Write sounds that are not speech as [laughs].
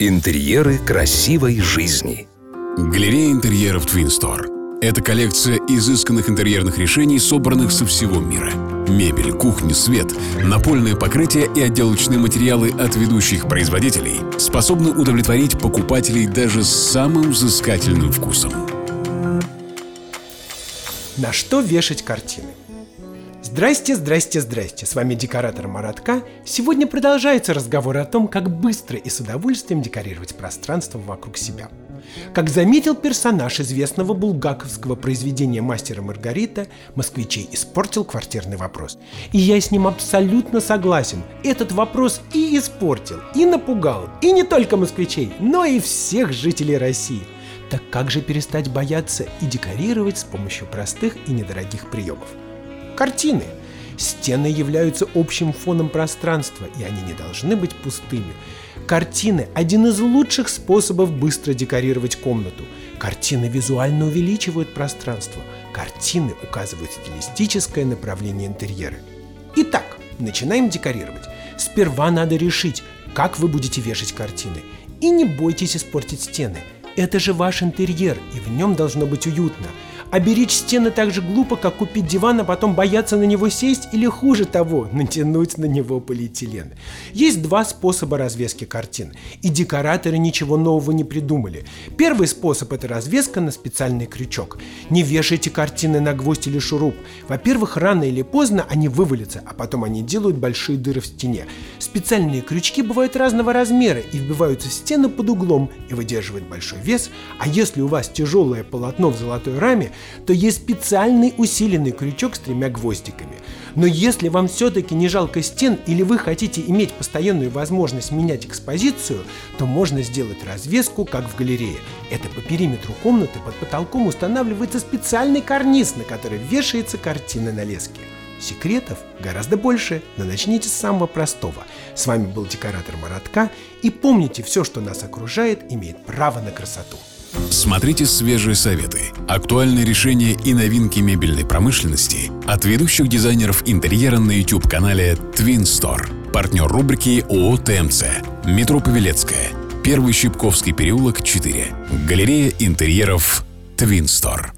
Интерьеры красивой жизни. Галерея интерьеров Twin Store. Это коллекция изысканных интерьерных решений, собранных со всего мира. Мебель, кухня, свет, напольное покрытие и отделочные материалы от ведущих производителей способны удовлетворить покупателей даже с самым взыскательным вкусом. На что вешать картины? Здрасте, здрасте, здрасте. С вами декоратор Маратка. Сегодня продолжается разговор о том, как быстро и с удовольствием декорировать пространство вокруг себя. Как заметил персонаж известного булгаковского произведения «Мастера Маргарита», москвичей испортил квартирный вопрос. И я с ним абсолютно согласен. Этот вопрос и испортил, и напугал, и не только москвичей, но и всех жителей России. Так как же перестать бояться и декорировать с помощью простых и недорогих приемов? Картины. Стены являются общим фоном пространства, и они не должны быть пустыми. Картины – один из лучших способов быстро декорировать комнату. Картины визуально увеличивают пространство. Картины указывают стилистическое направление интерьера. Итак, начинаем декорировать. Сперва надо решить, как вы будете вешать картины. И не бойтесь испортить стены. Это же ваш интерьер, и в нем должно быть уютно – а беречь стены так же глупо, как купить диван, а потом бояться на него сесть или хуже того, [laughs] натянуть на него полиэтилен. Есть два способа развески картин, и декораторы ничего нового не придумали. Первый способ – это развеска на специальный крючок. Не вешайте картины на гвоздь или шуруп. Во-первых, рано или поздно они вывалятся, а потом они делают большие дыры в стене. Специальные крючки бывают разного размера и вбиваются в стены под углом и выдерживают большой вес, а если у вас тяжелое полотно в золотой раме, то есть специальный усиленный крючок с тремя гвоздиками. Но если вам все-таки не жалко стен или вы хотите иметь постоянную возможность менять экспозицию, то можно сделать развеску, как в галерее. Это по периметру комнаты под потолком устанавливается специальный карниз, на который вешается картина на леске. Секретов гораздо больше, но начните с самого простого. С вами был декоратор Маратка, и помните, все, что нас окружает, имеет право на красоту. Смотрите свежие советы, актуальные решения и новинки мебельной промышленности от ведущих дизайнеров интерьера на YouTube-канале Twin Store. Партнер рубрики ООО ТМЦ. Метро Павелецкая. Первый Щипковский переулок, 4. Галерея интерьеров Twin Store.